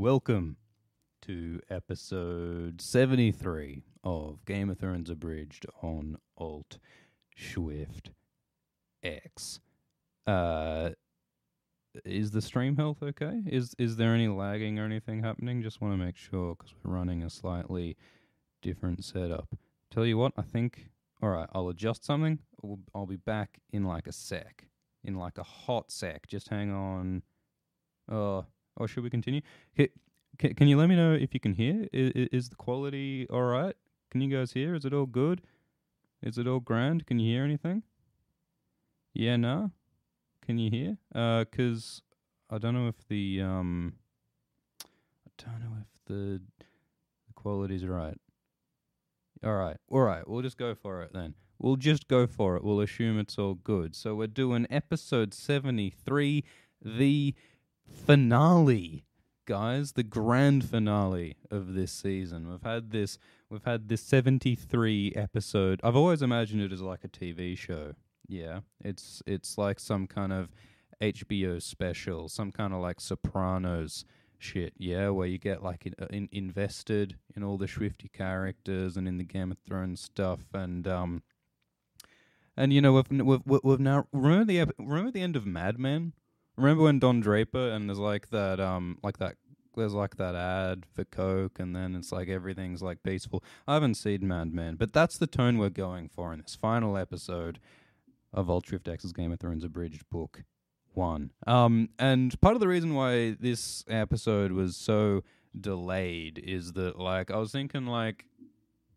Welcome to episode 73 of Game of Thrones Abridged on Alt Shift X. Uh, is the stream health okay? Is is there any lagging or anything happening? Just want to make sure because we're running a slightly different setup. Tell you what, I think. All right, I'll adjust something. I'll, I'll be back in like a sec, in like a hot sec. Just hang on. Uh, or should we continue? Can, can, can you let me know if you can hear? Is, is the quality all right? Can you guys hear? Is it all good? Is it all grand? Can you hear anything? Yeah, no. Can you hear? Uh, 'cause I don't know if the um, I don't know if the the quality's right. All right, all right. We'll just go for it then. We'll just go for it. We'll assume it's all good. So we're doing episode seventy-three, the finale, guys, the grand finale of this season. We've had this. We've had this seventy-three episode. I've always imagined it as like a TV show. Yeah, it's it's like some kind of HBO special, some kind of like Sopranos shit. Yeah, where you get like in, uh, in, invested in all the Swifty characters and in the Game of Thrones stuff, and um, and you know we've we've we've now remember the remember the end of Mad Men. Remember when Don Draper and there's like that um like that there's like that ad for Coke and then it's like everything's like peaceful. I haven't seen Mad Men, but that's the tone we're going for in this final episode of Alt Shift X's Game of Thrones abridged book one. Um, and part of the reason why this episode was so delayed is that like I was thinking like,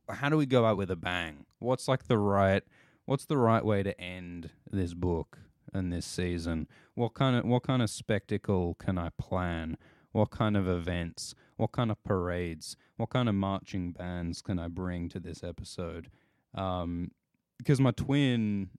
how do we go out with a bang? What's like the right, what's the right way to end this book and this season? What kind of what kind of spectacle can I plan? What kind of events? What kind of parades? What kind of marching bands can I bring to this episode? Um, because my twin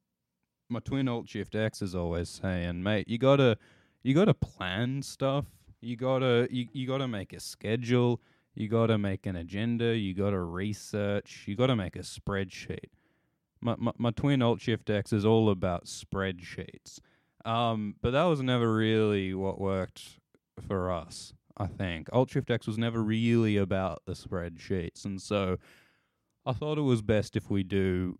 my twin alt shift X is always saying, mate, you gotta you gotta plan stuff. You gotta you, you gotta make a schedule. You gotta make an agenda. You gotta research. You gotta make a spreadsheet. My my, my twin alt shift X is all about spreadsheets. Um, but that was never really what worked for us. I think alt shift X was never really about the spreadsheets, and so I thought it was best if we do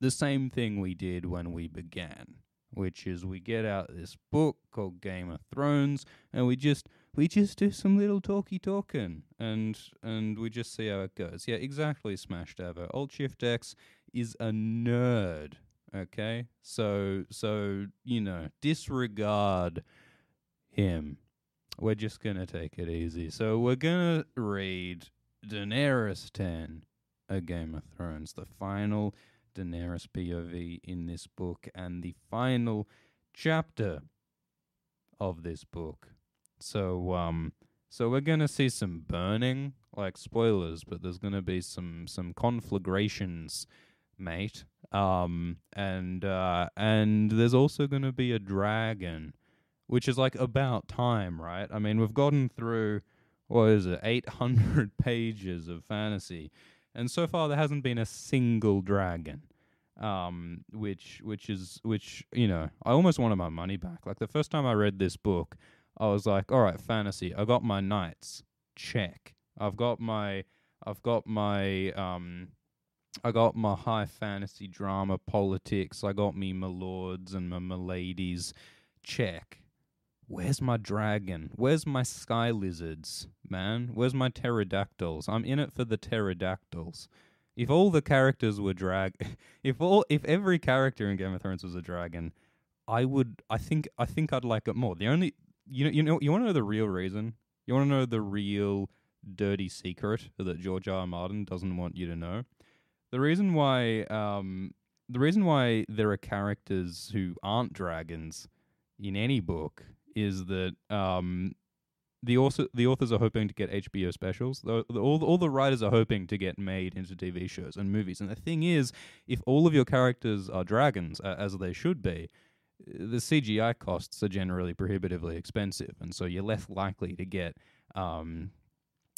the same thing we did when we began, which is we get out this book called Game of Thrones and we just we just do some little talky talking and and we just see how it goes. Yeah, exactly, Smash Davo. Alt Shift X is a nerd. Okay? So so, you know, disregard him. We're just gonna take it easy. So we're gonna read Daenerys 10, A Game of Thrones, the final Daenerys POV in this book and the final chapter of this book. So um so we're to see some burning, like spoilers, but there's to be some some conflagrations, mate. Um and uh and there's also going to be a dragon, which is like about time, right? I mean, we've gotten through what is it? 800 pages of fantasy and so far there hasn't been a single dragon um which which is which you know i almost wanted my money back like the first time i read this book i was like all right fantasy i got my knights check i've got my i've got my um i got my high fantasy drama politics i got me my lords and my miladies check Where's my dragon? Where's my sky lizards, man? Where's my pterodactyls? I'm in it for the pterodactyls. If all the characters were drag, if all, if every character in Game of Thrones was a dragon, I would. I think. I think I'd like it more. The only, you know, you know, you want to know the real reason. You want to know the real dirty secret that George R. R. Martin doesn't want you to know. The reason why, um, the reason why there are characters who aren't dragons in any book is that um, the author, the authors are hoping to get HBO specials. The, the, all all the writers are hoping to get made into TV shows and movies. And the thing is, if all of your characters are dragons, uh, as they should be, the CGI costs are generally prohibitively expensive, and so you're less likely to get um,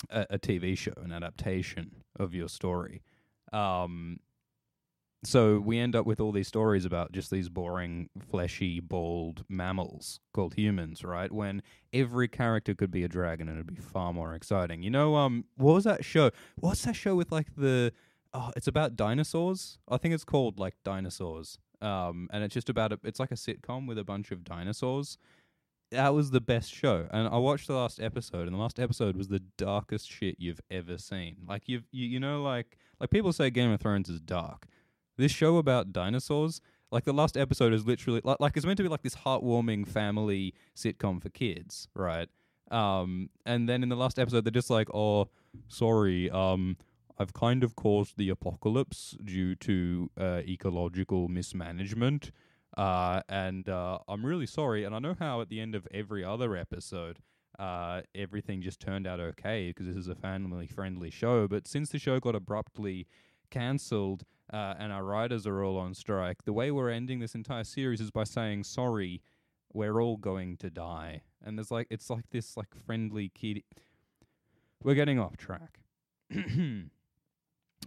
a, a TV show, an adaptation of your story. Um, so we end up with all these stories about just these boring, fleshy, bald mammals called humans, right? When every character could be a dragon and it'd be far more exciting. You know, um, what was that show? What's that show with like the? Oh, it's about dinosaurs. I think it's called like dinosaurs. Um, and it's just about a, it's like a sitcom with a bunch of dinosaurs. That was the best show, and I watched the last episode, and the last episode was the darkest shit you've ever seen. Like you've, you, you know, like like people say Game of Thrones is dark. This show about dinosaurs, like the last episode is literally like, like it's meant to be like this heartwarming family sitcom for kids, right? Um, and then in the last episode, they're just like, "Oh, sorry, um, I've kind of caused the apocalypse due to uh, ecological mismanagement, uh, and uh, I'm really sorry. And I know how at the end of every other episode, uh, everything just turned out okay because this is a family-friendly show. But since the show got abruptly cancelled uh, and our writers are all on strike, the way we're ending this entire series is by saying sorry. We're all going to die, and there's like it's like this like friendly kid. We're getting off track.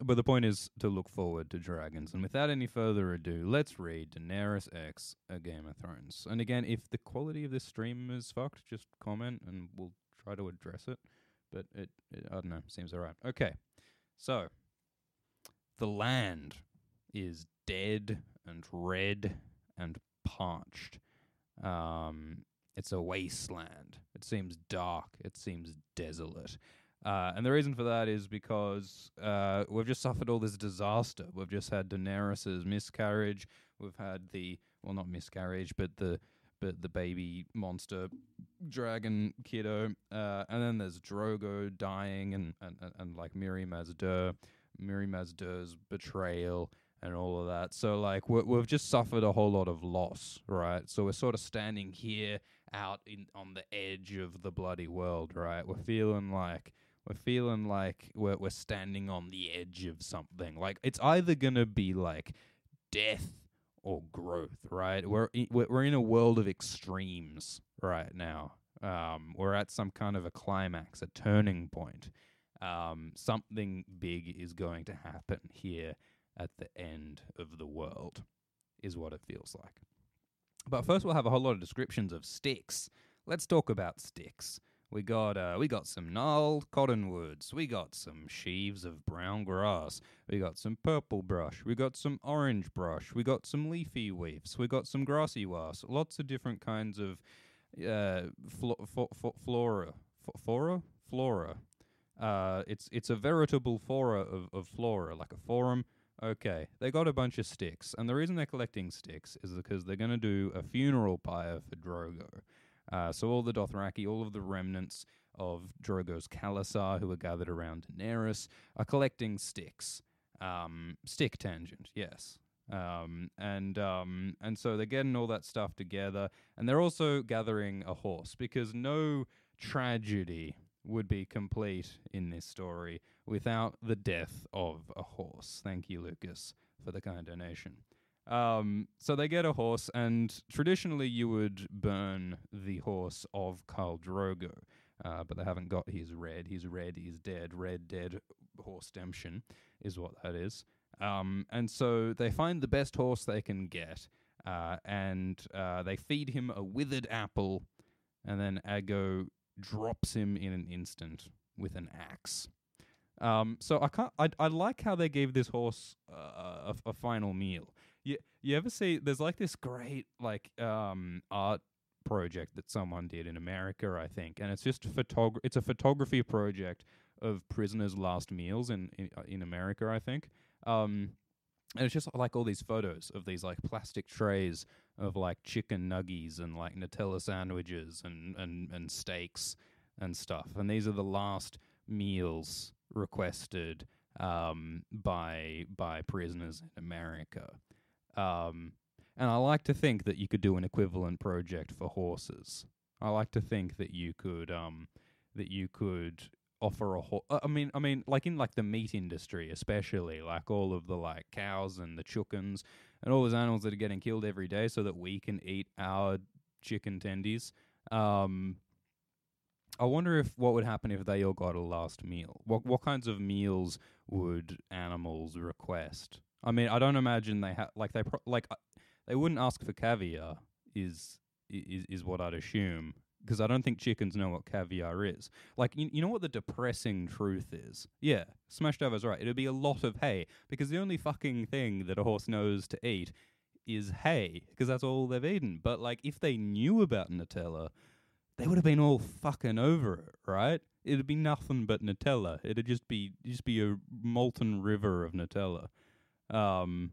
But the point is to look forward to dragons. And without any further ado, let's read Daenerys X, A Game of Thrones. And again, if the quality of this stream is fucked, just comment and we'll try to address it. But it, it I don't know, seems alright. Okay, so the land is dead and red and parched. Um, it's a wasteland. It seems dark. It seems desolate. Uh, and the reason for that is because uh, we've just suffered all this disaster. We've just had Daenerys's miscarriage. We've had the well, not miscarriage, but the but the baby monster dragon kiddo. Uh, and then there's Drogo dying, and and, and, and like Mirri Maz Duur, Mirri betrayal, and all of that. So like we we've just suffered a whole lot of loss, right? So we're sort of standing here out in on the edge of the bloody world, right? We're feeling like we're feeling like we're we're standing on the edge of something. Like it's either gonna be like death or growth, right? We're i- we're we're in a world of extremes right now. Um, we're at some kind of a climax, a turning point. Um, something big is going to happen here at the end of the world, is what it feels like. But first, we'll have a whole lot of descriptions of sticks. Let's talk about sticks. We got uh, we got some gnarled cottonwoods. We got some sheaves of brown grass. We got some purple brush. We got some orange brush. We got some leafy weaves. We got some grassy wasps. Lots of different kinds of uh, flo- fo- flora, F- flora, flora. Uh, it's it's a veritable flora of, of flora, like a forum. Okay, they got a bunch of sticks, and the reason they're collecting sticks is because they're to do a funeral pyre for Drogo. Uh, so all the Dothraki, all of the remnants of Drogo's Khalasar who are gathered around Daenerys are collecting sticks. Um, stick tangent, yes. Um, and um, and so they're getting all that stuff together, and they're also gathering a horse because no tragedy would be complete in this story without the death of a horse. Thank you, Lucas, for the kind donation. Um, so they get a horse, and traditionally you would burn the horse of Khal Drogo, uh, but they haven't got his red. His red is dead. Red dead horse demption is what that is. Um, and so they find the best horse they can get, uh, and uh, they feed him a withered apple, and then Aggo drops him in an instant with an axe. Um, so I can't. I I like how they gave this horse uh, a, a final meal. You ever see? There's like this great like um art project that someone did in America, I think, and it's just photog. It's a photography project of prisoners' last meals in in, uh, in America, I think. Um, and it's just like all these photos of these like plastic trays of like chicken nuggies and like Nutella sandwiches and and and steaks and stuff. And these are the last meals requested um, by by prisoners in America. Um, and I like to think that you could do an equivalent project for horses. I like to think that you could um, that you could offer a horse. I mean, I mean, like in like the meat industry, especially like all of the like cows and the chickens and all those animals that are getting killed every day, so that we can eat our chicken tendies. Um, I wonder if what would happen if they all got a last meal. What what kinds of meals would animals request? I mean, I don't imagine they have like they pro- like uh, they wouldn't ask for caviar. Is is is what I'd assume because I don't think chickens know what caviar is. Like, you, you know what the depressing truth is? Yeah, Smashed Ava's right. It'd be a lot of hay because the only fucking thing that a horse knows to eat is hay because that's all they've eaten. But like, if they knew about Nutella, they would have been all fucking over it, right? It'd be nothing but Nutella. It'd just be just be a molten river of Nutella. Um,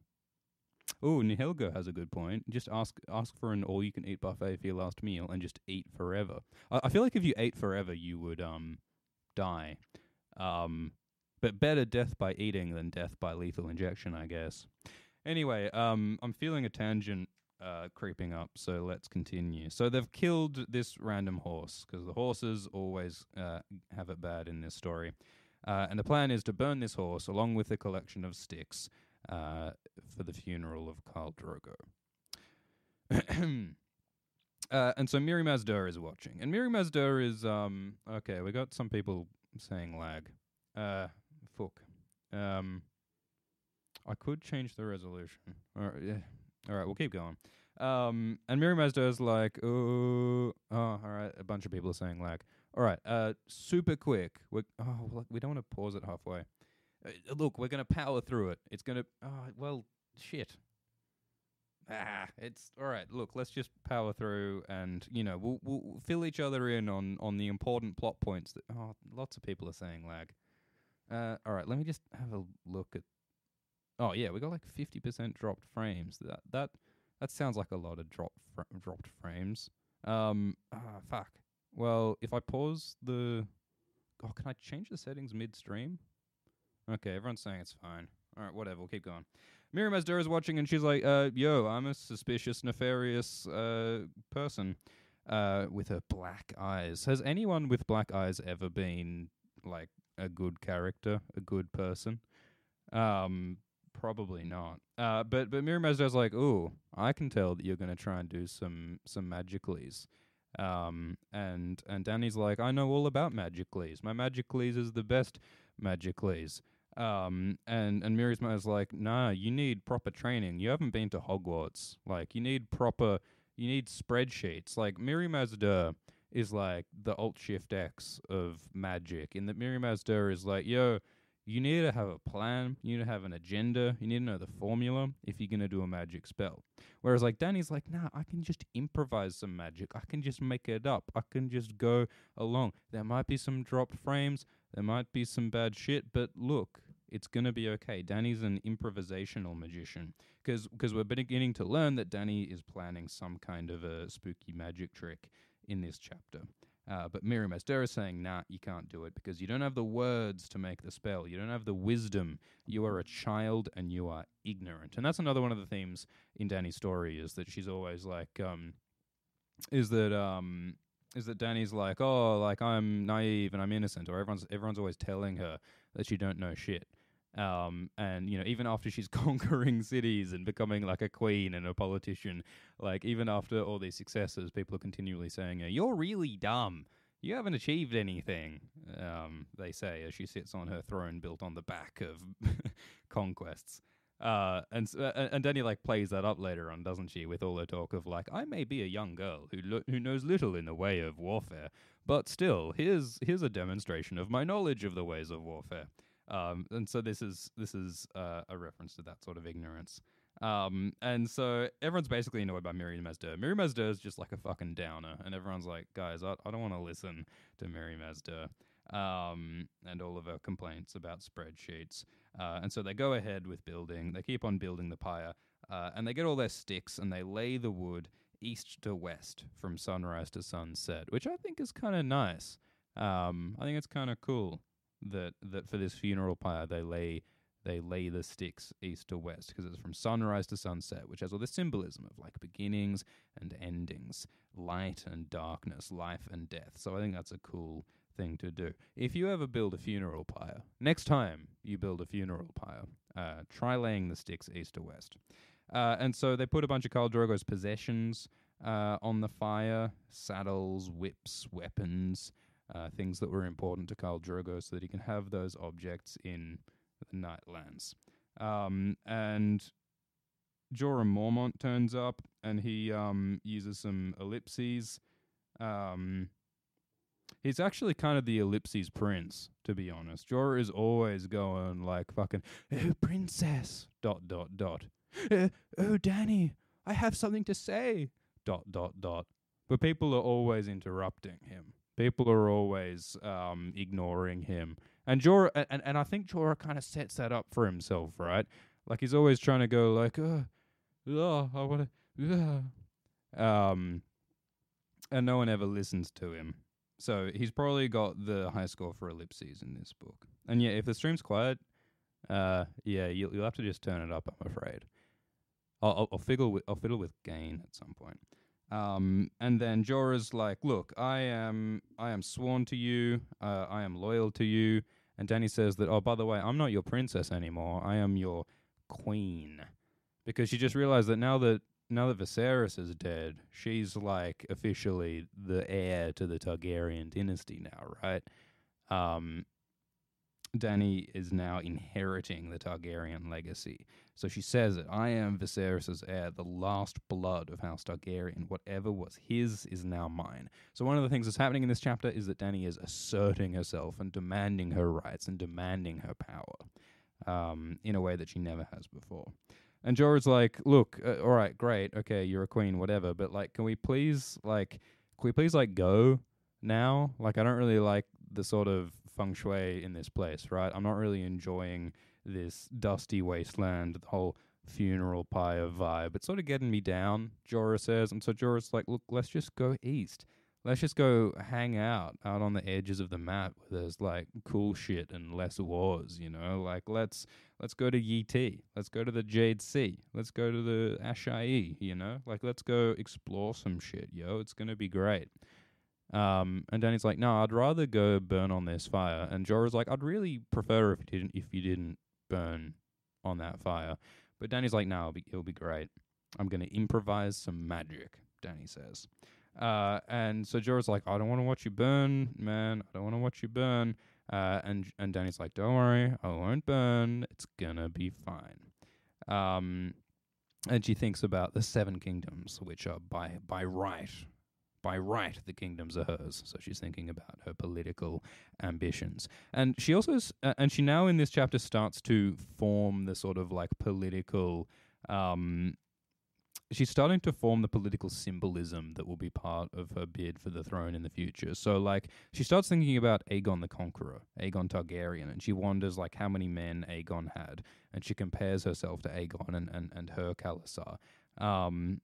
Oh, Nihilgo has a good point. Just ask ask for an all you can eat buffet for your last meal and just eat forever. I, I feel like if you ate forever, you would um die. Um, but better death by eating than death by lethal injection, I guess. Anyway, um, I'm feeling a tangent uh, creeping up, so let's continue. So they've killed this random horse because the horses always uh, have it bad in this story. Uh, and the plan is to burn this horse along with a collection of sticks uh, for the funeral of Khal Drogo. uh, and so Mirri Maz Duur is watching. And Mirri Maz Duur is, um, okay, we got some people saying lag. Uh, fuck. Um, I could change the resolution. All right, yeah. All right, we'll keep going. Um, and Mirri Maz is like, oh, oh, all right. A bunch of people are saying lag. All right, uh, super quick. We're, oh, we don't want to pause it halfway. Uh, look, we're going to power through it. It's going to. Oh, well, shit. Ah, it's all right. Look, let's just power through, and you know, we'll we'll fill each other in on on the important plot points. That oh, lots of people are saying lag. Uh, all right, let me just have a look at. Oh yeah, we got like fifty percent dropped frames. That that that sounds like a lot of drop fr- dropped frames. Um, ah, fuck. Well, if I pause the, oh, can I change the settings midstream? Okay, everyone's saying it's fine. All right, whatever. We'll keep going. Miriam Maz Duur is watching, and she's like, uh, "Yo, I'm a suspicious, nefarious uh, person uh, with her black eyes. Has anyone with black eyes ever been like a good character, a good person? Um, probably not. Uh, but but Miriam Maz Duur's like, "Ooh, I can tell that you're gonna try and do some some magicallys." Um, and and Danny's like, I know all about magicallys. My magicallys is the best magicallys. Um, and and Mirri's is like, nah, you need proper training. You haven't been to Hogwarts. Like, you need proper, you need spreadsheets. Like, Mirri Maz is like the Alt Shift X of magic. In that Mirri Maz is like, yo, you need to have a plan. You need to have an agenda. You need to know the formula if you're gonna do a magic spell. Whereas like Danny's like, nah, I can just improvise some magic. I can just make it up. I can just go along. There might be some dropped frames. There might be some bad shit, but look, it's going to be okay. Danny's an improvisational magician because we're beginning to learn that Danny is planning some kind of a spooky magic trick in this chapter. Uh, but Miriam Duur is saying, nah, you can't do it because you don't have the words to make the spell. You don't have the wisdom. You are a child and you are ignorant. And that's another one of the themes in Danny's story is that she's always like, um, is that um, is that Danny's like, oh, like I'm naive and I'm innocent, or everyone's everyone's always telling her that she don't know shit. Um, and you know, even after she's conquering cities and becoming like a queen and a politician, like even after all these successes, people are continually saying, "You're really dumb. You haven't achieved anything." Um, they say as she sits on her throne built on the back of conquests. Uh, and uh, and Dany like plays that up later on, doesn't she? With all her talk of like, I may be a young girl who lo- who knows little in the way of warfare, but still, here's here's a demonstration of my knowledge of the ways of warfare. Um, and so this is this is uh, a reference to that sort of ignorance. Um, and so everyone's basically annoyed by Miriam Maz Miriam Mirri Maz Duur is just like a fucking downer, and everyone's like, guys, I, I don't want to listen to Miriam Maz Duur um, and all of our complaints about spreadsheets. Uh, and so they go ahead with building. They keep on building the pyre, uh, and they get all their sticks and they lay the wood east to west from sunrise to sunset, which I think is kind of nice. Um, I think it's kind of cool that that for this funeral pyre they lay they lay the sticks east to west because it's from sunrise to sunset, which has all the symbolism of like beginnings and endings, light and darkness, life and death. So I think that's a cool thing to do. If you ever build a funeral pyre, next time you build a funeral pyre, uh, try laying the sticks east to west. Uh, and so they put a bunch of Khal Drogo's possessions uh, on the fire saddles, whips, weapons, uh, things that were important to Khal Drogo so that he can have those objects in the Nightlands. Um, and Jorah Mormont turns up and he um, uses some ellipses. Um, he's actually kind of the ellipses prince, to be honest. Jorah is always going like fucking, oh, princess, dot, dot, dot. Uh, oh, Danny, I have something to say, dot, dot, dot. But people are always interrupting him. People are always um, ignoring him. And Jorah, and, and I think Jorah kind of sets that up for himself, right? Like he's always trying to go like, oh, oh I want to, um, and no one ever listens to him. So he's probably got the high score for ellipses in this book. And yeah, if the stream's quiet, uh, yeah, you'll you'll have to just turn it up. I'm afraid. I'll I'll, I'll fiddle with I'll fiddle with gain at some point. Um, and then Jorah's like, "Look, I am I am sworn to you. Uh, I am loyal to you." And Danny says that, "Oh, by the way, I'm not your princess anymore. I am your queen," because she just realized that now that now that Viserys is dead, she's like officially the heir to the Targaryen dynasty now, right? Um, Danny is now inheriting the Targaryen legacy. So she says that I am Viserys' heir, the last blood of House Targaryen. Whatever was his is now mine. So one of the things that's happening in this chapter is that Danny is asserting herself and demanding her rights and demanding her power um, in a way that she never has before. And Jorah's like, look, uh, all right, great, okay, you're a queen, whatever, but like, can we please, like, can we please, like, go now? Like, I don't really like the sort of feng shui in this place, right? I'm not really enjoying this dusty wasteland, the whole funeral pyre vibe. It's sort of getting me down, Jorah says. And so Jorah's like, look, let's just go east. Let's just go hang out out on the edges of the map where there's like cool shit and less wars, you know? Like let's let's go to Yi Ti. Let's go to the Jade Sea. Let's go to the Asshai, you know? Like let's go explore some shit, yo. It's gonna be great. Um, and Danny's like, no, I'd rather go burn on this fire. And Jorah's like, I'd really prefer if you didn't if you didn't burn on that fire. But Danny's like, no, it'll be, it'll be great. I'm gonna improvise some magic. Danny says. Uh, and so Jorah's like, I don't want to watch you burn, man. I don't want to watch you burn. Uh, and and Danny's like, don't worry, I won't burn. It's gonna be fine. Um, and she thinks about the seven kingdoms, which are by by right by right the kingdoms are hers so she's thinking about her political ambitions and she also uh, and she now in this chapter starts to form the sort of like political um she's starting to form the political symbolism that will be part of her bid for the throne in the future. So like she starts thinking about Aegon the Conqueror Aegon Targaryen and she wonders like how many men Aegon had and she compares herself to Aegon and and, and her Khalasar um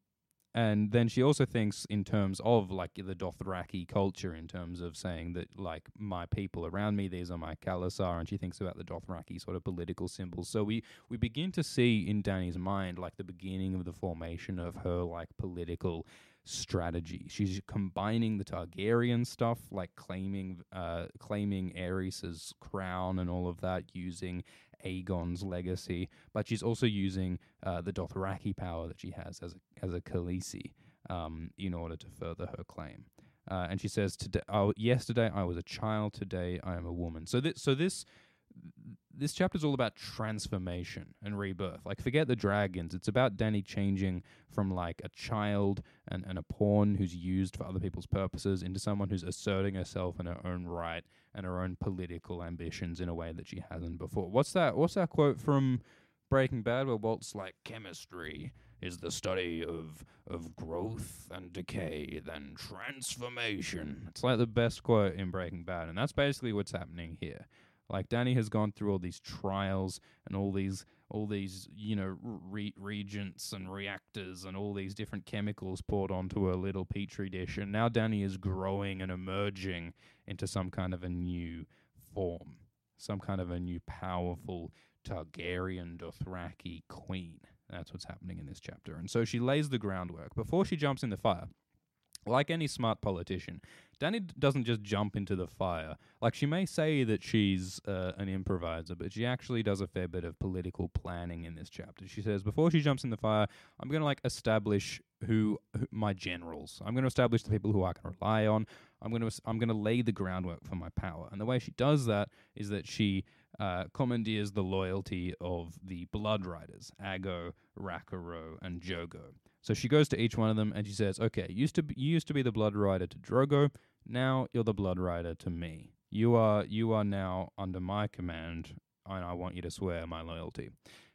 and then she also thinks in terms of like the Dothraki culture, in terms of saying that like my people around me, these are my Khalasar, and she thinks about the Dothraki sort of political symbols. So we we begin to see in Danny's mind like the beginning of the formation of her like political strategy. She's combining the Targaryen stuff, like claiming uh, claiming Aerys's crown and all of that, using Aegon's legacy, but she's also using uh, the Dothraki power that she has as a as a Khaleesi um, in order to further her claim. Uh, and she says, "Today, oh, yesterday I was a child. Today I am a woman." So this, so this, this chapter is all about transformation and rebirth. Like, forget the dragons. It's about Danny changing from like a child and, and a pawn who's used for other people's purposes into someone who's asserting herself in her own right and her own political ambitions in a way that she hasn't before. What's that? What's that quote from Breaking Bad where Walt's like, "Chemistry is the study of of growth and decay, then transformation." It's like the best quote in Breaking Bad, and that's basically what's happening here. Like Danny has gone through all these trials and all these all these you know re- reagents and reactors and all these different chemicals poured onto a little petri dish, and now Danny is growing and emerging into some kind of a new form, some kind of a new powerful Targaryen Dothraki queen. That's what's happening in this chapter, and so she lays the groundwork before she jumps in the fire. Like any smart politician, Danny doesn't just jump into the fire. Like she may say that she's uh, an improviser, but she actually does a fair bit of political planning in this chapter. She says before she jumps in the fire, I'm going to like establish who, who my generals. I'm going to establish the people who I can rely on. I'm going to I'm going to lay the groundwork for my power. And the way she does that is that she uh, commandeers the loyalty of the Blood Riders, Aggo, Rakharo, and Jhogo. So she goes to each one of them and she says, "Okay, used to be, you used to be the Blood Rider to Drogo. Now you're the Blood Rider to me. You are you are now under my command, and I want you to swear my loyalty."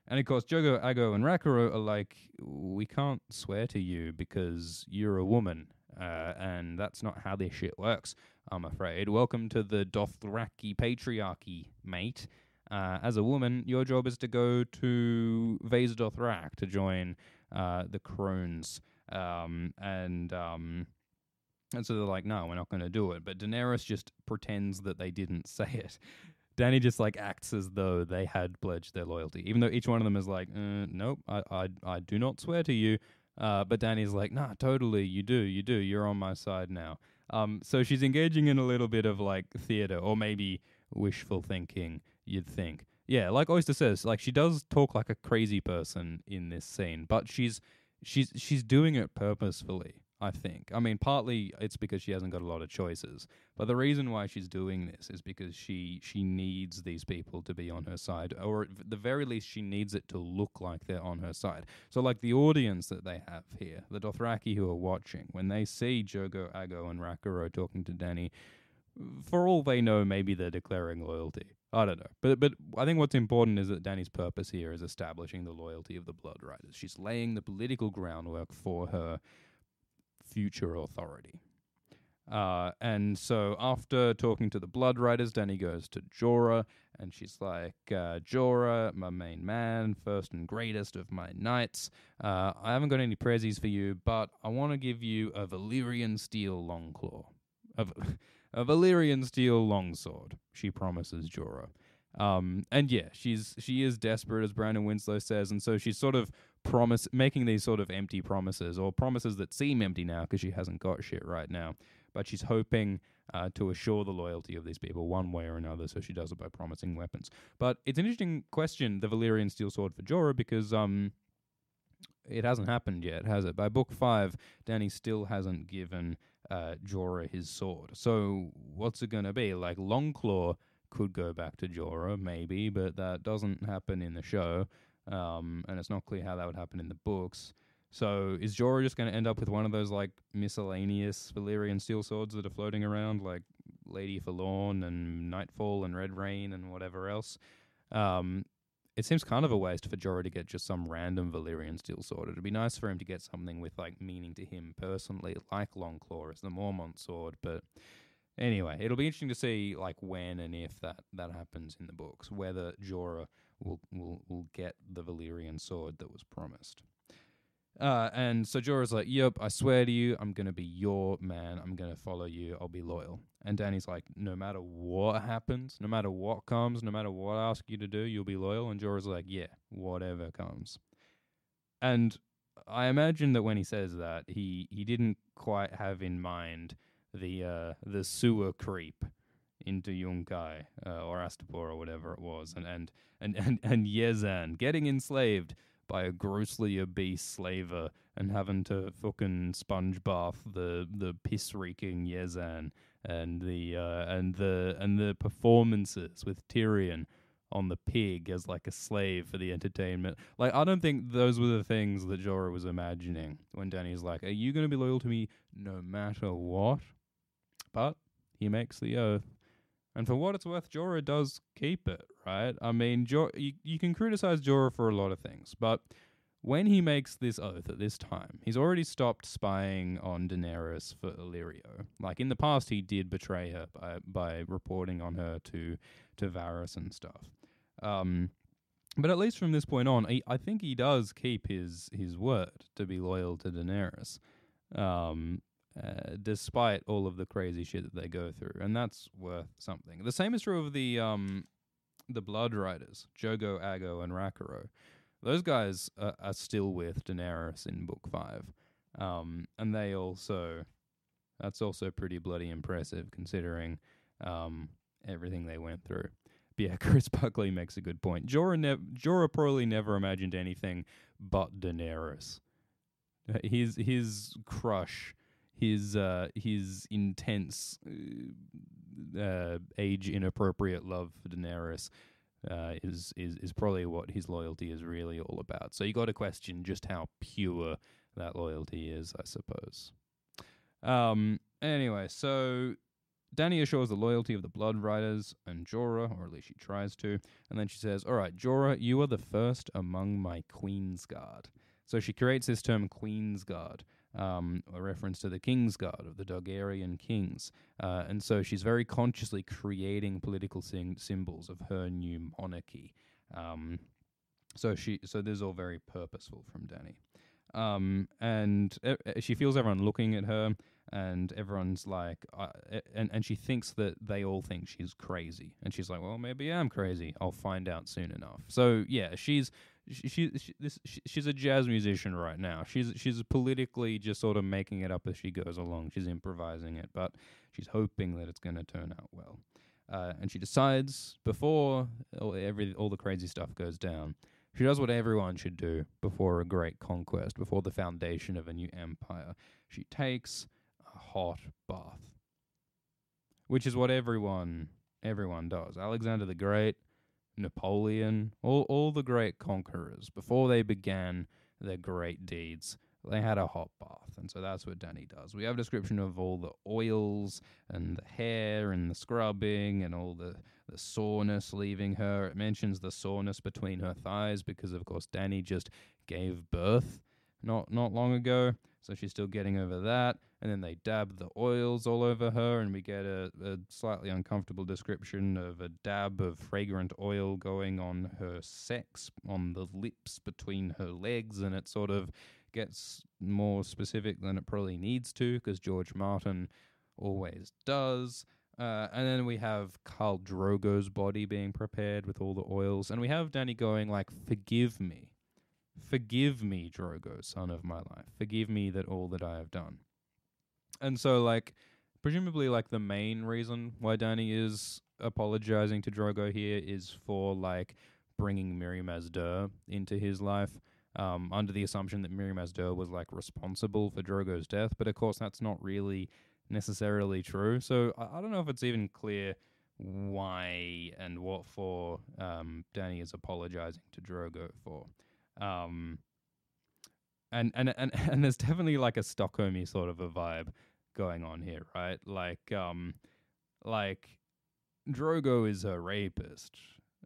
And of course, Jhogo, Aggo, and Rakharo are like, "We can't swear to you because you're a woman, uh, and that's not how this shit works." I'm afraid. Welcome to the Dothraki patriarchy, mate. Uh, as a woman, your job is to go to Vaes Dothrak to join uh, the crones. Um, and um, and so they're like, no, we're not going to do it. But Daenerys just pretends that they didn't say it. Danny just like acts as though they had pledged their loyalty, even though each one of them is like, uh, nope, I, I, I do not swear to you. Uh, but Danny's like, nah, totally, you do, you do, you're on my side now. Um, so she's engaging in a little bit of like theater or maybe wishful thinking, you'd think. Yeah, like Oyster says, like she does talk like a crazy person in this scene, but she's she's she's doing it purposefully. I think. I mean, partly it's because she hasn't got a lot of choices, but the reason why she's doing this is because she she needs these people to be on her side, or at the very least, she needs it to look like they're on her side. So, like the audience that they have here, the Dothraki who are watching, when they see Jhogo, Aggo, and Rakharo talking to Danny, for all they know, maybe they're declaring loyalty. I don't know, but but I think what's important is that Danny's purpose here is establishing the loyalty of the Blood Riders. She's laying the political groundwork for her future authority. Uh, and so after talking to the Blood Riders, Danny goes to Jorah, and she's like, uh, my main man, first and greatest of my knights. Uh, I haven't got any prezzies for you, but I want to give you a Valyrian steel longclaw. A, a Valyrian steel longsword, she promises Jorah. Um, and yeah, she's she is desperate, as Brandon Winslow says, and so she's sort of promise making these sort of empty promises or promises that seem empty now because she hasn't got shit right now. But she's hoping uh, to assure the loyalty of these people one way or another, so she does it by promising weapons. But it's an interesting question, the Valyrian steel sword for Jorah, because um, it hasn't happened yet, has it? By book five, Danny still hasn't given uh, Jorah his sword. So what's it going to be? Like Longclaw could go back to Jorah, maybe, but that doesn't happen in the show, um, and it's not clear how that would happen in the books. So is Jorah just going to end up with one of those like miscellaneous Valyrian steel swords that are floating around, like Lady Forlorn and Nightfall and Red Rain and whatever else? Um, it seems kind of a waste for Jorah to get just some random Valyrian steel sword. It'd be nice for him to get something with like meaning to him personally, like Longclaw as the Mormont sword, but Anyway, it'll be interesting to see like when and if that that happens in the books, whether Jorah will will will get the Valyrian sword that was promised. Uh, and so Jorah's like, "Yep, I swear to you, I'm gonna be your man. I'm gonna follow you. I'll be loyal." And Danny's like, "No matter what happens, no matter what comes, no matter what I ask you to do, you'll be loyal." And Jorah's like, "Yeah, whatever comes." And I imagine that when he says that, he he didn't quite have in mind the uh, the sewer creep into Yunkai uh, or Astapor or whatever it was, and and and and, and Yezzan getting enslaved by a grossly obese slaver and having to fucking sponge bath the the piss reeking Yezzan and the uh, and the and the performances with Tyrion on the pig as like a slave for the entertainment. Like I don't think those were the things that Jorah was imagining when Danny's like, "Are you going to be loyal to me no matter what?" but he makes the oath. And for what it's worth, Jorah does keep it, right? I mean, Jor- you, you can criticize Jorah for a lot of things, but when he makes this oath at this time, he's already stopped spying on Daenerys for Illyrio. Like in the past, he did betray her by by reporting on her to to Varys and stuff. Um, but at least from this point on, he, I think he does keep his his word to be loyal to Daenerys. Um, uh, despite all of the crazy shit that they go through, and that's worth something. The same is true of the um, the Blood Riders, Jhogo, Aggo, and Rakharo. Those guys are, are still with Daenerys in Book Five, um, and they also That's also pretty bloody impressive considering um, everything they went through. But yeah, Chris Buckley makes a good point. Jorah, nev- Jorah probably never imagined anything but Daenerys. His his crush, his uh, his intense, uh, uh, age inappropriate love for Daenerys, uh, is is is probably what his loyalty is really all about. So you got to question just how pure that loyalty is, I suppose. Um. Anyway, so Dany assures the loyalty of the Blood Riders and Jorah, or at least she tries to, and then she says, "All right, Jorah, you are the first among my Queen's Guard." So she creates this term Queen's Guard, um, a reference to the King's Guard of the Targaryen kings. Uh, and so she's very consciously creating political symbols of her new monarchy. Um, so she, so this is all very purposeful from Danny. Um, and uh, she feels everyone looking at her, and everyone's like, uh, and and she thinks that they all think she's crazy, and she's like, well, maybe I'm crazy. I'll find out soon enough. So yeah, she's she, she, this she, she's a jazz musician right now. She's she's politically just sort of making it up as she goes along. She's improvising it, but she's hoping that it's going to turn out well. Uh, and she decides before all, every all the crazy stuff goes down, she does what everyone should do before a great conquest, before the foundation of a new empire. She takes a hot bath, which is what everyone everyone does. Alexander the Great Napoleon, all, all the great conquerors, before they began their great deeds, they had a hot bath. And so that's what Danny does. We have a description of all the oils and the hair and the scrubbing and all the, the soreness leaving her. It mentions the soreness between her thighs because, of course, Danny just gave birth not not long ago. So she's still getting over that. And then they dab the oils all over her, and we get a, a slightly uncomfortable description of a dab of fragrant oil going on her sex, on the lips between her legs, and it sort of gets more specific than it probably needs to, because George Martin always does. Uh, and then we have Khal Drogo's body being prepared with all the oils, and we have Danny going like, "Forgive me, forgive me, Drogo, son of my life. Forgive me that all that I have done." And so, like, presumably, like the main reason why Danny is apologizing to Drogo here is for like bringing Miriam Maz Duur into his life. Um, under the assumption that Miriam Maz Duur was like responsible for Drogo's death, but of course that's not really necessarily true. So I, I don't know if it's even clear why and what for um, Dany is apologizing to Drogo for. Um, and, and and and there's definitely like a Stockholmy sort of a vibe going on here, right? Like um, like Drogo is a rapist,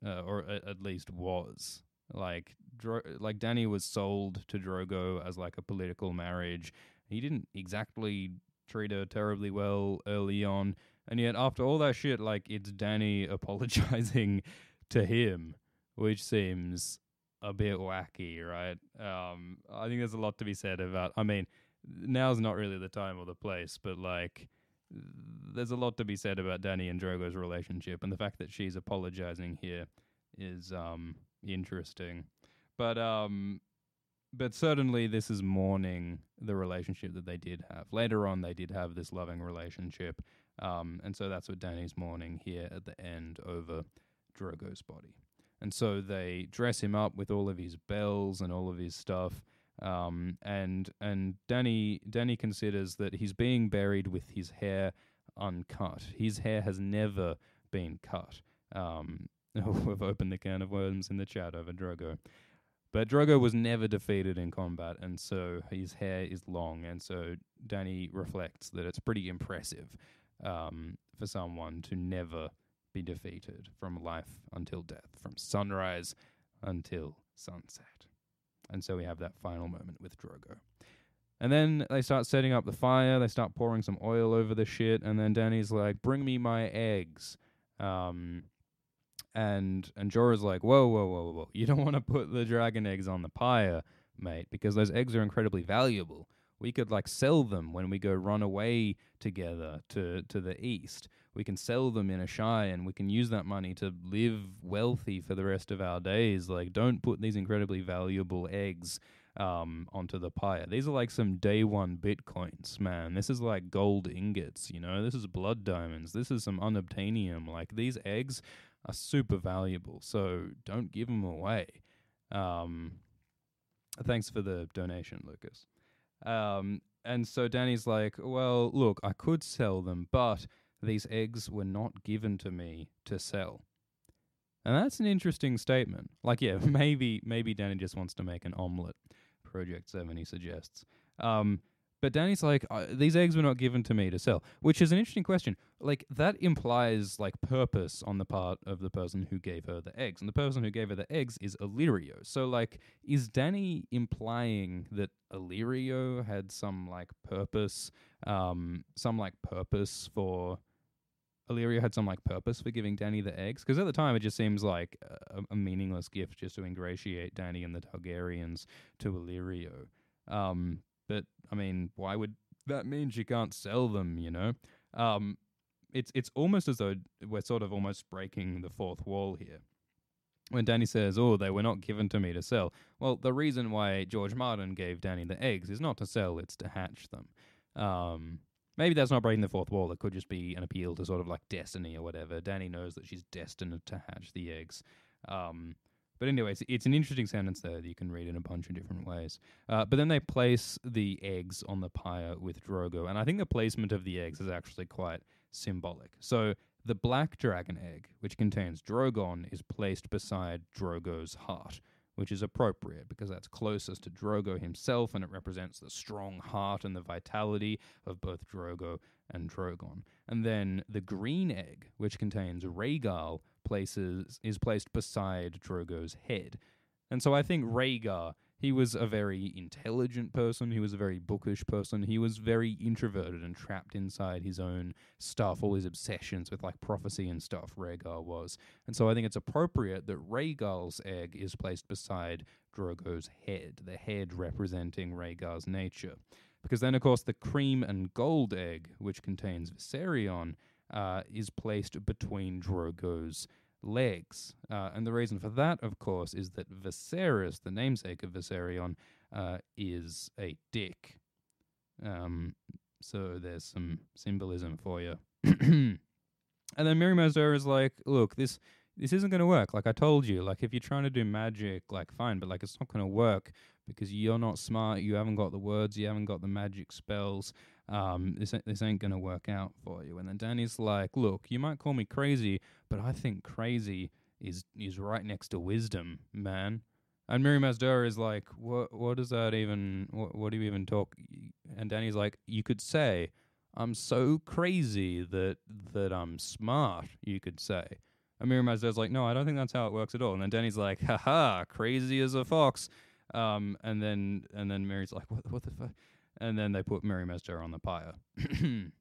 uh, or a- at least was. Like Dro- like Dany was sold to Drogo as like a political marriage. He didn't exactly treat her terribly well early on, and yet after all that shit, like it's Danny apologizing to him, which seems a bit wacky, right? Um, I think there's a lot to be said about. I mean, now's not really the time or the place, but like, there's a lot to be said about Danny and Drogo's relationship, and the fact that she's apologizing here is um interesting. But um, but certainly this is mourning the relationship that they did have. Later on, they did have this loving relationship, um, and so that's what Danny's mourning here at the end over Drogo's body. And so they dress him up with all of his bells and all of his stuff. Um, and and Dany Dany considers that he's being buried with his hair uncut. His hair has never been cut. Um, we've opened the can of worms in the chat over Drogo. But Drogo was never defeated in combat, and so his hair is long. And so Danny reflects that it's pretty impressive um, for someone to never be defeated from life until death, from sunrise until sunset. And so we have that final moment with Drogo. And then they start setting up the fire, they start pouring some oil over the shit, and then Danny's like, Bring me my eggs. Um, and and Jorah's like, Whoa, whoa, whoa, whoa. You don't want to put the dragon eggs on the pyre, mate, because those eggs are incredibly valuable. We could like sell them when we go run away together to, to the east. We can sell them in Asshai and we can use that money to live wealthy for the rest of our days. Like, don't put these incredibly valuable eggs um, onto the pyre. These are like some day one bitcoins, man. This is like gold ingots, you know. This is blood diamonds. This is some unobtainium. Like these eggs are super valuable, so don't give them away. Um, thanks for the donation, Lucas. Um, and so Danny's like, well, look, I could sell them, but these eggs were not given to me to sell. And that's an interesting statement. Like, yeah, maybe maybe Danny just wants to make an omelet. Project Seven, he suggests. Um, but Danny's like, uh, these eggs were not given to me to sell, which is an interesting question. Like that implies like purpose on the part of the person who gave her the eggs, and the person who gave her the eggs is Illyrio. So like, is Danny implying that Illyrio had some like purpose, um, some like purpose for Illyrio had some like purpose for giving Danny the eggs? Because at the time, it just seems like a, a, meaningless gift just to ingratiate Danny and the Targaryens to Illyrio. Um, but I mean, why would that mean she can't sell them? You know, um, it's it's almost as though we're sort of almost breaking the fourth wall here. When Danny says, "Oh, they were not given to me to sell," well, the reason why George Martin gave Danny the eggs is not to sell; it's to hatch them. Um, Maybe that's not breaking the fourth wall. It could just be an appeal to sort of like destiny or whatever. Danny knows that she's destined to hatch the eggs. Um, but anyway, it's, it's, an interesting sentence there that you can read in a bunch of different ways. Uh, but then they place the eggs on the pyre with Drogo, and I think the placement of the eggs is actually quite symbolic. So the black dragon egg, which contains Drogon, is placed beside Drogo's heart which is appropriate because that's closest to Drogo himself and it represents the strong heart and the vitality of both Drogo and Drogon. And then the green egg, which contains Rhaegal, places is placed beside Drogo's head. And so I think Rhaegar he was a very intelligent person. He was a very bookish person. He was very introverted and trapped inside his own stuff, all his obsessions with like prophecy and stuff. Rhaegar was, and so I think it's appropriate that Rhaegal's egg is placed beside Drogo's head, the head representing Rhaegar's nature, because then of course the cream and gold egg, which contains Viserion, uh, is placed between Drogo's legs. Uh, and the reason for that, of course, is that Viserys, the namesake of Viserion, uh, is a dick. Um, so there's some symbolism for you. and then Mirri Maz is like, look, this this isn't going to work. Like I told you, like if you're trying to do magic, like fine, but like it's not going to work because you're not smart. You haven't got the words. You haven't got the magic spells um, this this ain't gonna work out for you. And then Danny's like, look, you might call me crazy, but I think crazy is is right next to wisdom, man. And Mirri Maz is like, what what does that even? What, what do you even talk? And Danny's like, you could say, I'm so crazy that that I'm smart. You could say. And Mirri Maz Duur's like, no, I don't think that's how it works at all. And then Danny's like, haha, crazy as a fox. Um, and then and then Mirri's like, what what the fuck? And then they put Mirri Maz on the pyre.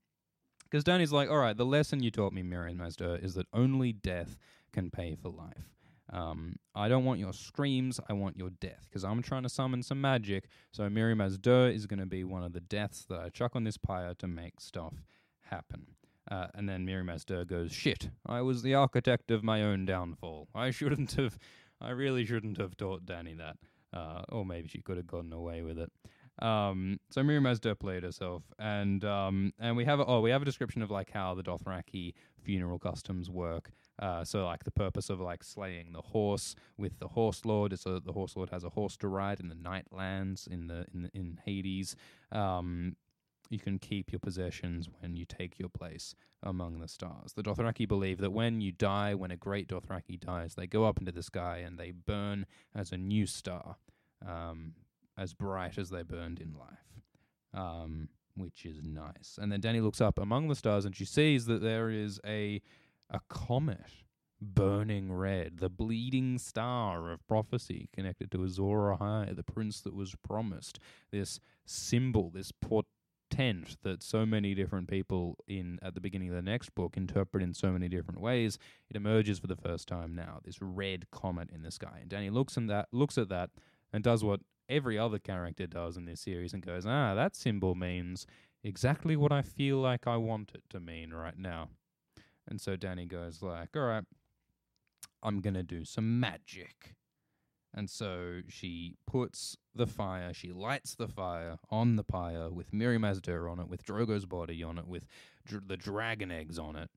Because Danny's like, all right, the lesson you taught me, Mirri Maz is that only death can pay for life. Um, I don't want your screams, I want your death, because I'm trying to summon some magic, so Mirri Maz is going to be one of the deaths that I chuck on this pyre to make stuff happen. Uh, and then Mirri Maz goes, shit, I was the architect of my own downfall. I shouldn't have, I really shouldn't have taught Danny that. Uh, or maybe she could have gotten away with it. Um, so Mirri Maz Duur played herself, and um, and we have a, oh we have a description of like how the Dothraki funeral customs work. Uh, so like the purpose of like slaying the horse with the horse lord is so that the horse lord has a horse to ride in the Nightlands in the in the, in Hades. Um, you can keep your possessions when you take your place among the stars. The Dothraki believe that when you die, when a great Dothraki dies, they go up into the sky and they burn as a new star. Um, as bright as they burned in life, um, which is nice. And then Danny looks up among the stars and she sees that there is a a comet burning red, the bleeding star of prophecy connected to Azor Ahai, the prince that was promised. This symbol, this portent that so many different people in at the beginning of the next book interpret in so many different ways. It emerges for the first time now. This red comet in the sky, and Danny looks in that looks at that and does what every other character does in this series and goes, ah, that symbol means exactly what I feel like I want it to mean right now. And so Danny goes like, all right, I'm going to do some magic. And so she puts the fire, she lights the fire on the pyre with Mirri Maz Duur on it, with Drogo's body on it, with dr- the dragon eggs on it,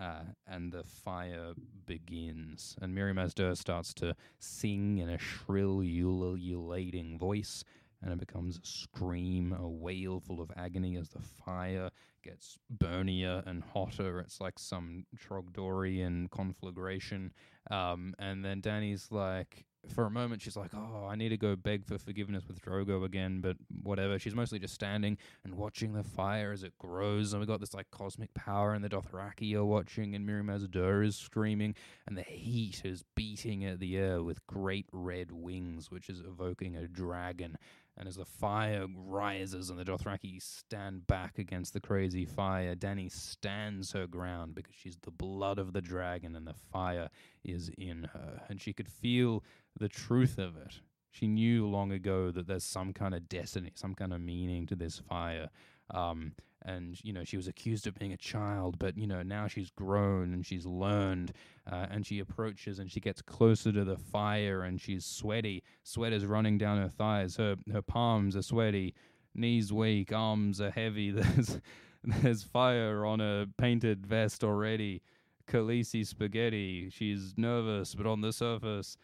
uh, and the fire begins. And Mirri Maz Duur starts to sing in a shrill, ululating voice, and it becomes a scream, a wail full of agony as the fire gets burnier and hotter. It's like some Trogdorian conflagration. Um, and then Danny's like, for a moment, she's like, "Oh, I need to go beg for forgiveness with Drogo again," but whatever. She's mostly just standing and watching the fire as it grows, and we got this like cosmic power, and the Dothraki are watching, and Mirri Maz Duur is screaming, and the heat is beating at the air with great red wings, which is evoking a dragon. And as the fire rises and the Dothraki stand back against the crazy fire, Dany stands her ground because she's the blood of the dragon and the fire is in her. And she could feel the truth of it. She knew long ago that there's some kind of destiny, some kind of meaning to this fire. Um, and you know she was accused of being a child, but you know now she's grown and she's learned, uh, and she approaches and she gets closer to the fire and she's sweaty. Sweat is running down her thighs. Her her palms are sweaty, knees weak, arms are heavy. There's there's fire on her painted vest already. Khaleesi spaghetti. She's nervous, but on the surface,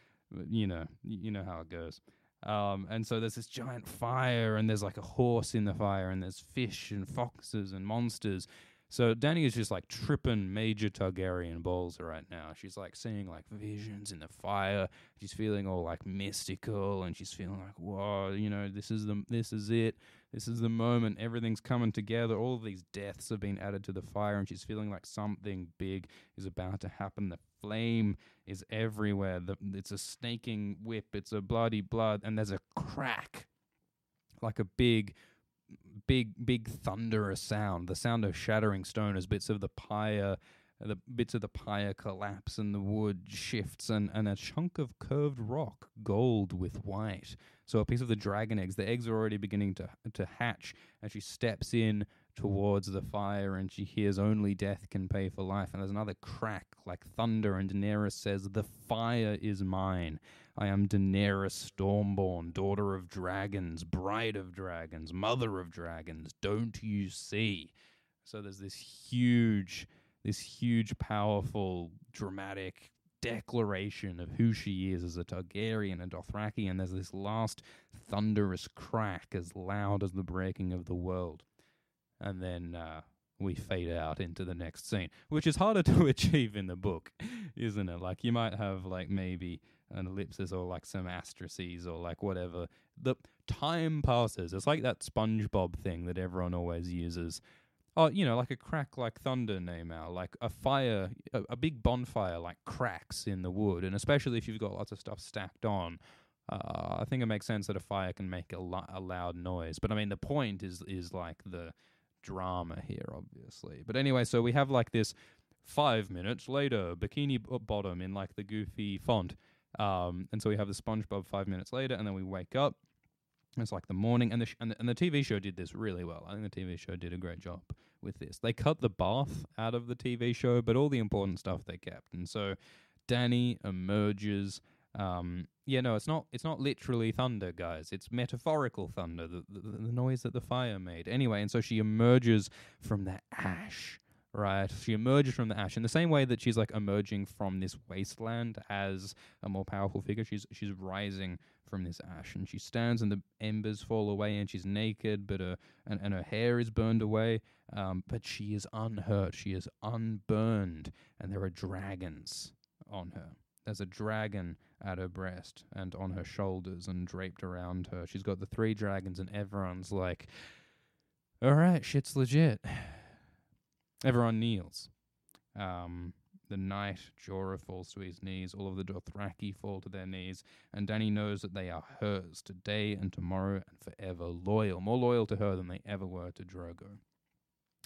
you know, you know how it goes. Um, and so there's this giant fire, and there's like a horse in the fire, and there's fish and foxes and monsters. So Dany is just like tripping major Targaryen balls right now. She's like seeing like visions in the fire. She's feeling all like mystical, and she's feeling like, whoa, you know, this is the this is it. This is the moment. Everything's coming together. All of these deaths have been added to the fire, and she's feeling like something big is about to happen. The flame is everywhere. The, it's a snaking whip. It's a bloody blood, and there's a crack, like a big, big, big thunderous sound. The sound of shattering stone as bits of the pyre, the bits of the pyre collapse, and the wood shifts, and, and a chunk of curved rock, gold with white. So a piece of the dragon eggs. The eggs are already beginning to to hatch, and she steps in towards the fire and she hears only death can pay for life. And there's another crack like thunder, and Daenerys says, The fire is mine. I am Daenerys Stormborn, daughter of dragons, bride of dragons, mother of dragons. Don't you see? So there's this huge, this huge, powerful, dramatic declaration of who she is as a Targaryen and Dothraki, and there's this last thunderous crack as loud as the breaking of the world and then uh, we fade out into the next scene, which is harder to achieve in the book, isn't it? Like you might have like maybe an ellipsis or like some asterisks or like whatever. The time passes. It's like that SpongeBob thing that everyone always uses. Oh, you know, like a crack like thunder name out, like a fire, a, a big bonfire like cracks in the wood, and especially if you've got lots of stuff stacked on. Uh, I think it makes sense that a fire can make a, lo- a loud noise, but I mean the point is is like the drama here, obviously. But anyway, so we have like this five minutes later bikini bottom in like the goofy font. Um, and so we have the SpongeBob five minutes later, and then we wake up. It's like the morning, and the, sh- and the and the TV show did this really well. I think the TV show did a great job with this. They cut the bath out of the TV show, but all the important stuff they kept. And so Danny emerges um, yeah, no, it's not. It's not literally thunder, guys. It's metaphorical thunder, the, the, the noise that the fire made. Anyway, and so she emerges from the ash, right? She emerges from the ash in the same way that she's like emerging from this wasteland as a more powerful figure. She's she's rising from this ash, and she stands, and the embers fall away, and she's naked, but her and, and her hair is burned away. Um, but she is unhurt. She is unburned, and there are dragons on her. There's a dragon at her breast and on her shoulders and draped around her. She's got the three dragons, and everyone's like, all right, shit's legit. Everyone kneels. Um, the knight Jorah falls to his knees. All of the Dothraki fall to their knees. And Dany knows that they are hers today and tomorrow and forever. Loyal, more loyal to her than they ever were to Drogo.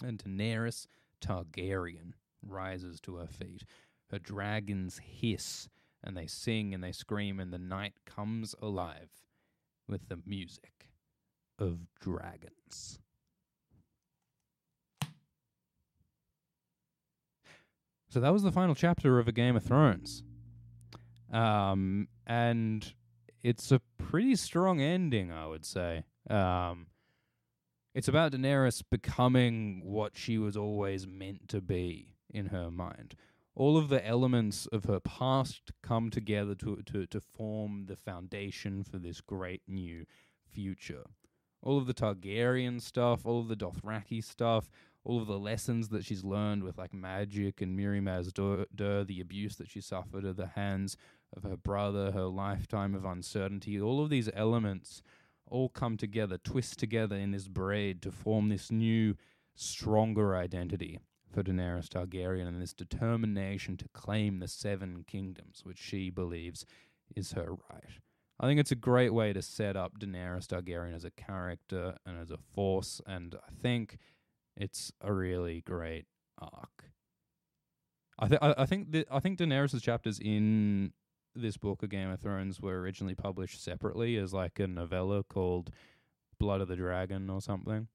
And Daenerys Targaryen rises to her feet. Her dragons hiss and they sing and they scream, and the night comes alive with the music of dragons. So that was the final chapter of A Game of Thrones. Um, and it's a pretty strong ending, I would say. Um, it's about Daenerys becoming what she was always meant to be in her mind. All of the elements of her past come together to, to, to form the foundation for this great new future. All of the Targaryen stuff, all of the Dothraki stuff, all of the lessons that she's learned with like magic and Mirri Maz Duur, the abuse that she suffered at the hands of her brother, her lifetime of uncertainty, all of these elements all come together, twist together in this braid to form this new, stronger identity for Daenerys Targaryen and this determination to claim the seven kingdoms, which she believes is her right. I think it's a great way to set up Daenerys Targaryen as a character and as a force, and I think it's a really great arc. I think I think th- I think Daenerys' chapters in this book of Game of Thrones were originally published separately as like a novella called Blood of the Dragon or something.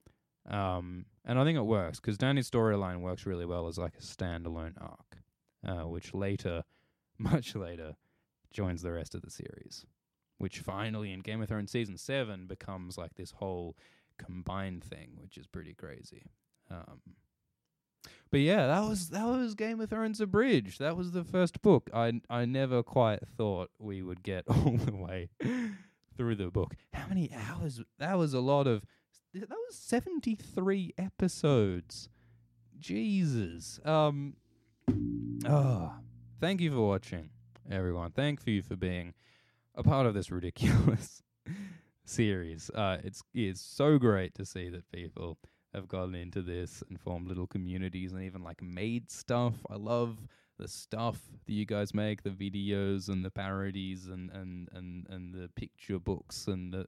Um, and I think it works because Dany's storyline works really well as like a standalone arc, uh, which later, much later, joins the rest of the series. Which finally in Game of Thrones season seven becomes like this whole combined thing, which is pretty crazy. Um, but yeah, that was that was Game of Thrones Abridged. That was the first book. I I never quite thought we would get all the way through the book. How many hours? That was a lot of. That was seventy three episodes. Jesus. Um. Oh, thank you for watching, everyone. Thank you for being a part of this ridiculous series. Uh, it's it's so great to see that people have gotten into this and formed little communities and even like made stuff. I love the stuff that you guys make, the videos and the parodies and and and and the picture books and the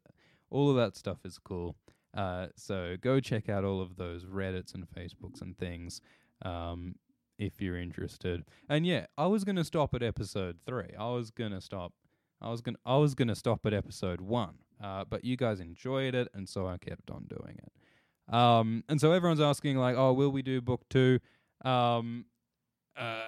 all of that stuff is cool. Uh, so go check out all of those Reddits and Facebooks and things um, if you're interested. And yeah, I was gonna stop at episode three. I was gonna stop. I was gonna I was gonna stop at episode one. Uh, but you guys enjoyed it, and so I kept on doing it. Um, and so everyone's asking like, oh, will we do book two? Um, uh,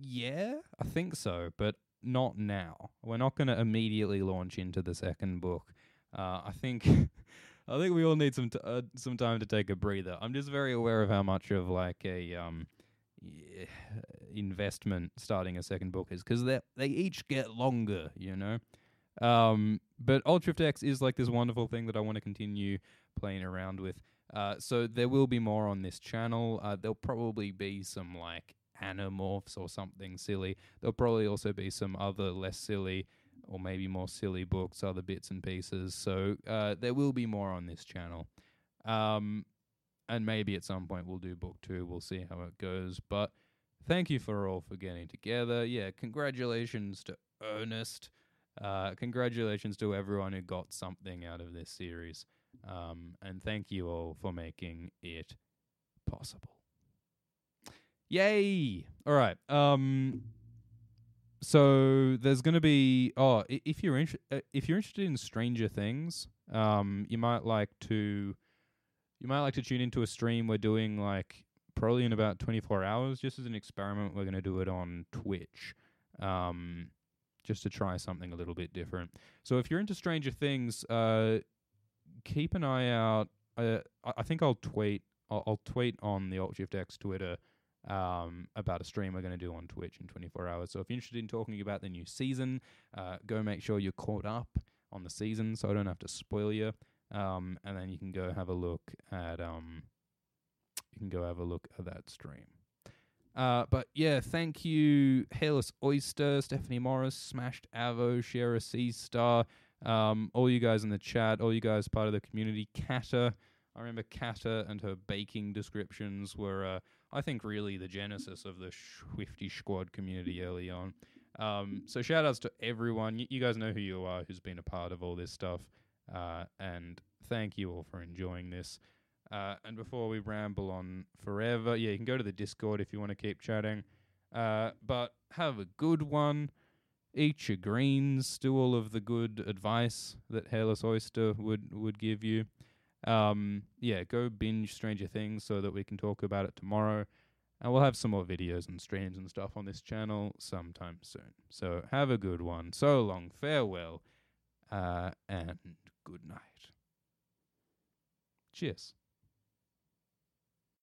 yeah, I think so, but not now. We're not going to immediately launch into the second book. Uh, I think, I think we all need some t- uh, some time to take a breather. I'm just very aware of how much of like a um yeah, investment starting a second book is because they they each get longer, you know. Um, but Alt X is like this wonderful thing that I want to continue playing around with. Uh, so there will be more on this channel. Uh, there'll probably be some like animorphs or something silly. There'll probably also be some other less silly or maybe more silly books, other bits and pieces. So uh, there will be more on this channel. Um, and maybe at some point we'll do book two. We'll see how it goes. But thank you for all for getting together. Yeah, congratulations to Ernest. Uh, congratulations to everyone who got something out of this series. Um, and thank you all for making it possible. Yay! All right. Um, so there's going to be oh, if you're in, uh, if you're interested in Stranger Things, um, you might like to you might like to tune into a stream we're doing like probably in about 24 hours just as an experiment we're going to do it on twitch um, just to try something a little bit different so if you're into stranger things uh, keep an eye out. Uh, I think I'll tweet. I'll, I'll tweet on the Alt Shift X Twitter um, about a stream we're going to do on Twitch in 24 hours. So if you're interested in talking about the new season, uh, go make sure you're caught up on the season, so I don't have to spoil you. Um, and then you can go have a look at um, you can go have a look at that stream. Uh, but yeah, thank you, Hairless Oyster, Stephanie Morris, Smashed Avo, Shara C Star, um, all you guys in the chat, all you guys part of the community, Kata. I remember Kata and her baking descriptions were, uh, I think, really the genesis of the Swifty Squad community early on. Um, so shout outs to everyone. Y- you guys know who you are, who's been a part of all this stuff. Uh, and thank you all for enjoying this. Uh, and before we ramble on forever, yeah, you can go to the Discord if you want to keep chatting. Uh, but have a good one eat your greens, do all of the good advice that Hairless Oyster would would give you. Um, yeah, go binge Stranger Things so that we can talk about it tomorrow. And we'll have some more videos and streams and stuff on this channel sometime soon. So have a good one. So long, farewell, uh, and good night. Cheers.